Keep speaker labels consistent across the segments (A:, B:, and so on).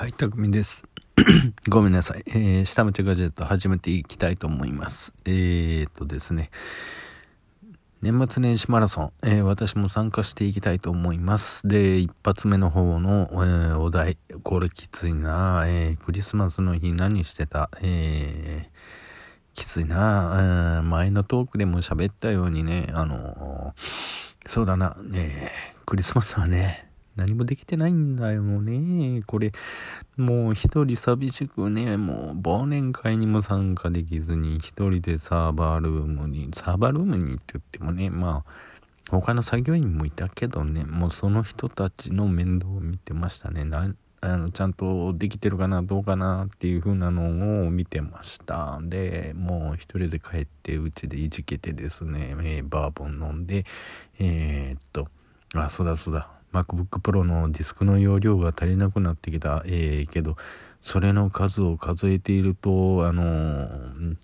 A: はい、たくみです。ごめんなさい。えー、下町ガジェット始めていきたいと思います。えー、っとですね、年末年始マラソン、えー、私も参加していきたいと思います。で、一発目の方の、えー、お題、これきついな、えー、クリスマスの日何してた、えきついな、え前のトークでも喋ったようにね、あのそうだな、ね、クリスマスはね、何もできてないんだよね。これ、もう一人寂しくね、もう忘年会にも参加できずに、一人でサーバールームに、サーバールームにって言ってもね、まあ、他の作業員もいたけどね、もうその人たちの面倒を見てましたね。なあのちゃんとできてるかなどうかなっていう風なのを見てましたでもう一人で帰ってうちでいじけてですね、えー、バーボン飲んでえー、っとあそうだそうだ MacBook Pro のディスクの容量が足りなくなってきた、えー、けどそれの数を数えているとあのー、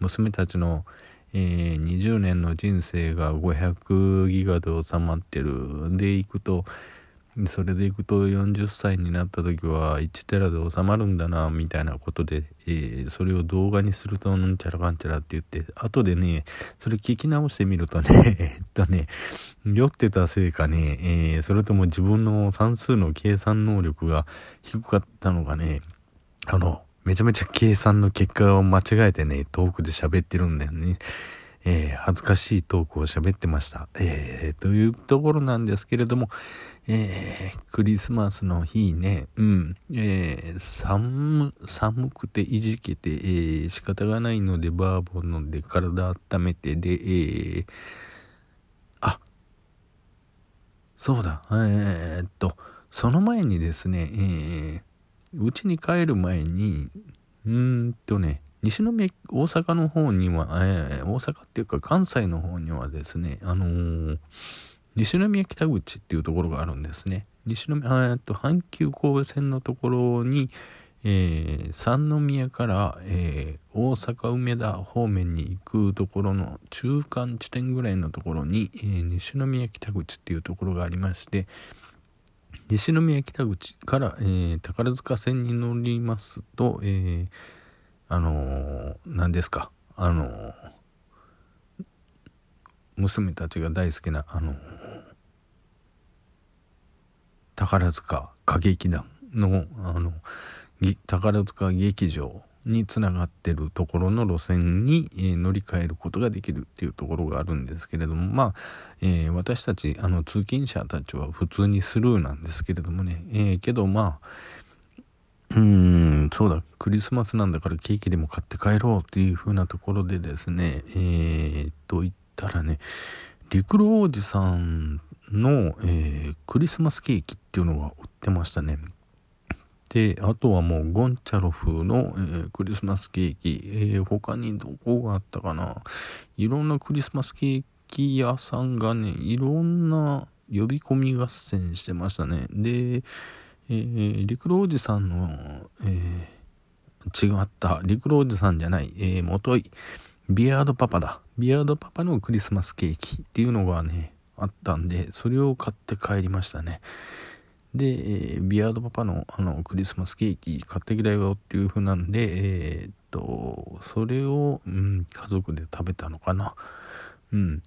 A: 娘たちの、えー、20年の人生が500ギガで収まってる。でいくとそれでいくと40歳になった時は1テラで収まるんだなみたいなことで、えー、それを動画にするとうんちゃらかんちゃらって言って後でねそれ聞き直してみるとね えっとね酔ってたせいかね、えー、それとも自分の算数の計算能力が低かったのかねあのめちゃめちゃ計算の結果を間違えてね遠くで喋ってるんだよね。えー、恥ずかしいトークを喋ってました。えー、というところなんですけれども、えー、クリスマスの日ね、うん、えー、寒、寒くていじけて、えー、仕方がないのでバーボン飲んで体温めて、で、えー、あ、そうだ、えー、っと、その前にですね、えー、うちに帰る前に、うんとね、西宮、大阪の方には、えー、大阪っていうか関西の方にはですね、あのー西宮北口っていうところがあるんですね。西宮、えっと、阪急神戸線のところに、えー、三宮から、えー、大阪梅田方面に行くところの中間地点ぐらいのところに、えー、西宮北口っていうところがありまして西宮北口から、え宝塚線に乗りますと、えあの何ですか？あの娘たちが大好きなあの宝塚歌劇団のあの宝塚劇場につながってるところの路線に、えー、乗り換えることができるっていうところがあるんですけれどもまあ、えー、私たちあの通勤者たちは普通にスルーなんですけれどもね、えー、けどまあうんそうだクリスマスなんだからケーキでも買って帰ろうっていう風なところでですねえー、っと言ったらね陸路おじさんの、えー、クリスマスケーキっていうのが売ってましたね。で、あとはもうゴンチャロフの、えー、クリスマスケーキ、えー、他にどこがあったかな。いろんなクリスマスケーキ屋さんがね、いろんな呼び込み合戦してましたね。で、えー、陸路おじさんの、えー、違った、陸路おじさんじゃない、えー、もとい、ビアードパパだ。ビアードパパのクリスマスケーキっていうのがね、あったんで、それを買って帰りましたね。で、えー、ビアードパパのあのクリスマスケーキ買ってきたよっていう風なんで、えー、っと、それを、うん、家族で食べたのかな。うん。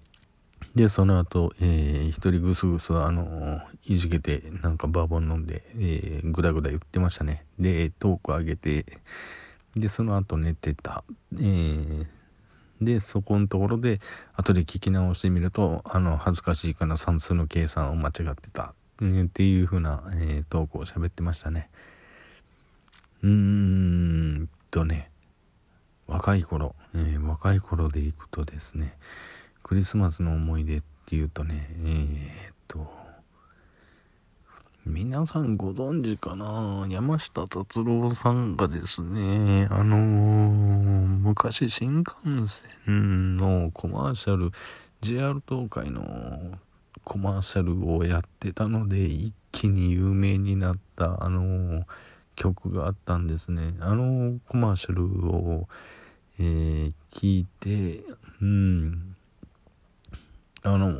A: で、その後、えー、一人ぐすぐす、あのいじけて、なんかバーボン飲んで、えー、ぐだぐだ言ってましたね。で、トーク上げて、で、その後寝てた。えー、でそこのところで後で聞き直してみるとあの恥ずかしいかな算数の計算を間違ってた、えー、っていう風な、えー、トークを喋ってましたねうーんとね若い頃、えー、若い頃でいくとですねクリスマスの思い出っていうとねえー、っと皆さんご存知かな？山下達郎さんがですね、あのー、昔新幹線のコマーシャル、JR 東海のコマーシャルをやってたので、一気に有名になった、あのー、曲があったんですね。あのコマーシャルを、えー、聞いて、うん、あの、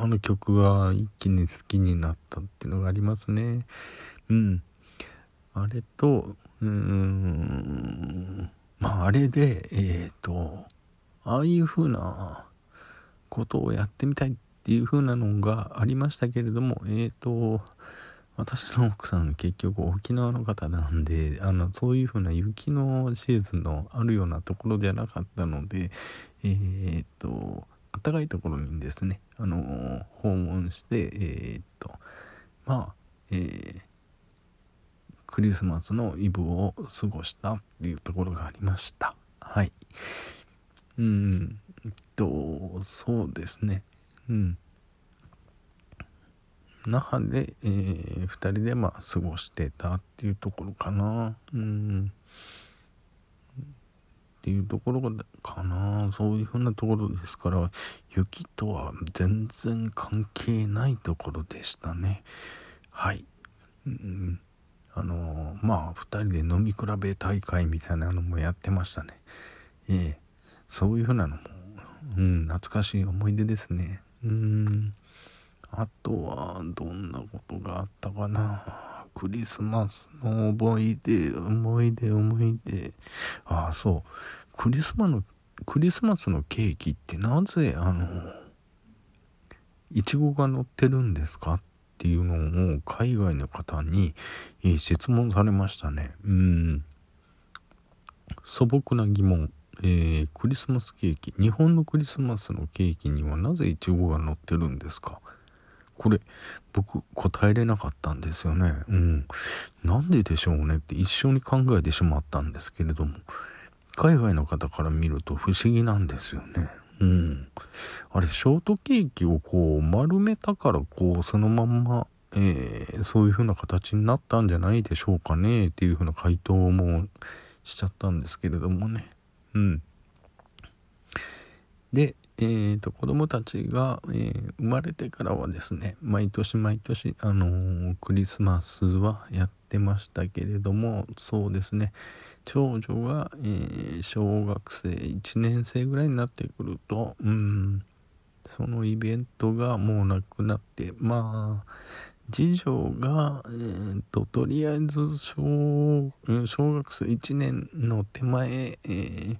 A: あの曲が一気に好きになったっていうのがありますね。うん。あれとうーんまああれでえっ、とああいう風なことをやってみたいっていう風なのがありましたけれどもえっ、と私の奥さん結局沖縄の方なんであのそういう風な雪のシーズンのあるようなところじゃなかったのでえー、っと暖かいところにですねあの訪問してえー、っとまあえー、クリスマスのイブを過ごしたっていうところがありました。はい。うんとそうですね。うん。那覇で、えー、2人でまあ過ごしてたっていうところかな。うん。ていうところかな。そういうふうなところですから雪とは全然関係ないところでしたね。はい、うん、あのまあ2人で飲み比べ大会みたいなのもやってましたね。ええ、そういうふうなのも、うん、懐かしい思い出ですね。うん。あとはどんなことがあったかな。クリスマスの思い出思い出思い出。ああそう。クリスマのクリスマスのケーキってなぜあのいちごが乗ってるんですかっていうのを海外の方に、質問されましたね。うん。素朴な疑問。えー、クリスマスケーキ。日本のクリスマスのケーキにはなぜいちごが乗ってるんですか？これ僕答えれなかったんですよね。うん。なんででしょうねって一緒に考えてしまったんですけれども。海外の方から見ると不思議なんですよね。うん。あれショートケーキをこう丸めたからこうそのまんまえー、そういう風な形になったんじゃないでしょうかねっていう風な回答もしちゃったんですけれどもね。うん。でえーと、子供たちが、えー、生まれてからはですね毎年毎年、あのー、クリスマスはやってましたけれどもそうですね長女が、えー、小学生1年生ぐらいになってくるとうんそのイベントがもうなくなってまあ次女が、えーと、とりあえず小小学生1年の手前、えー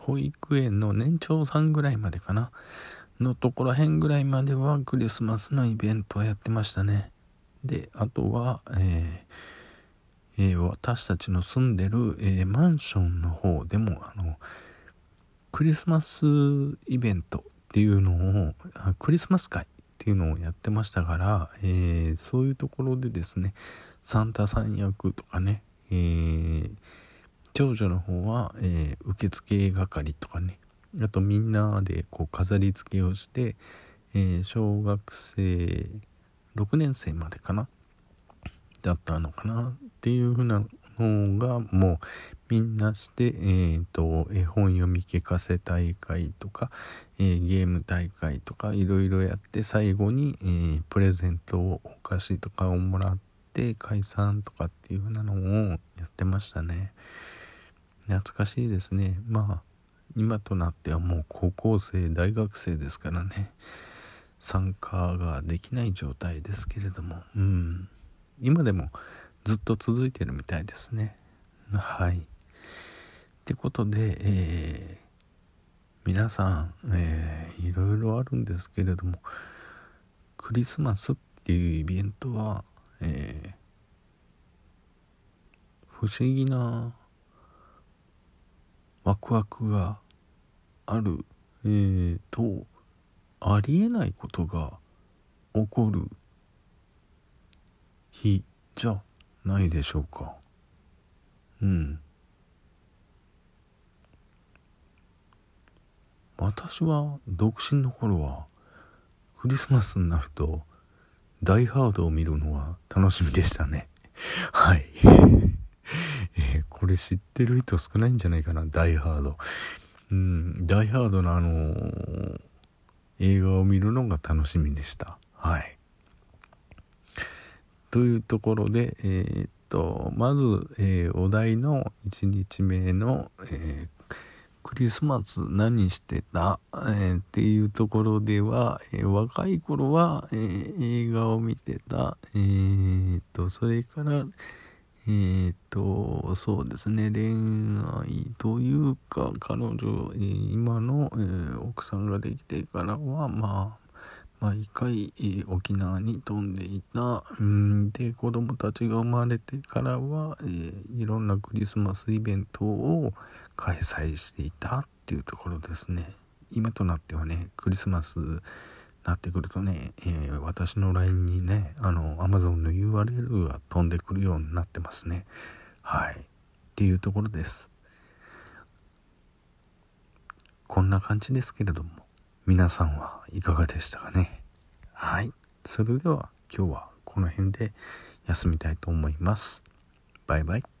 A: 保育園の年長さんぐらいまでかな？のところへんぐらいまではクリスマスのイベントをやってましたね。であとは、えーえー、私たちの住んでる、えー、マンションの方でもあのクリスマスイベントっていうのをあクリスマス会っていうのをやってましたから、えー、そういうところでですねサンタさん役とかね、えー長女の方は、えー、受付係とかねあとみんなでこう飾り付けをして、えー、小学生6年生までかな？だったのかなっていう風なのがもうみんなして、えーと、絵本読み聞かせ大会とか、えー、ゲーム大会とかいろいろやって最後に、えー、プレゼントをお菓子とかをもらって解散とかっていう風なのをやってましたね。懐かしいですね。まあ今となってはもう高校生大学生ですからね。参加ができない状態ですけれども。うん。今でもずっと続いてるみたいですね。はい。ってことで、えー、皆さん、えー、いろいろあるんですけれどもクリスマスっていうイベントは、えー、不思議なワクワクがある、えー、とありえないことが起こる日じゃないでしょうか。うん。私は独身の頃はクリスマスになるとダイハードを見るのが楽しみでしたね。はいえー、これ知ってる人少ないんじゃないかな、ダイハード。うん、ダイハードのあのー、映画を見るのが楽しみでした。はい。というところで、えー、っと、まず、えー、お題の1日目の、えクリスマス何してた、えっていうところでは、え若い頃は、え映画を見てた、えっと、それから、えー、っと、そうですね、恋愛というか、彼女、えー、今の、えー、奥さんができてからは、まあ、毎回、えー、沖縄に飛んでいた。うんで、子供たちが生まれてからは、えー、いろんなクリスマスイベントを開催していたっていうところですね。今となってはね、クリスマスなってくるとね、えー、私の LINE にね、あの、Amazon の URL が飛んでくるようになってますね。はい。っていうところです。こんな感じですけれども、皆さんはいかがでしたかね？はい。それでは今日はこの辺で休みたいと思います。バイバイ。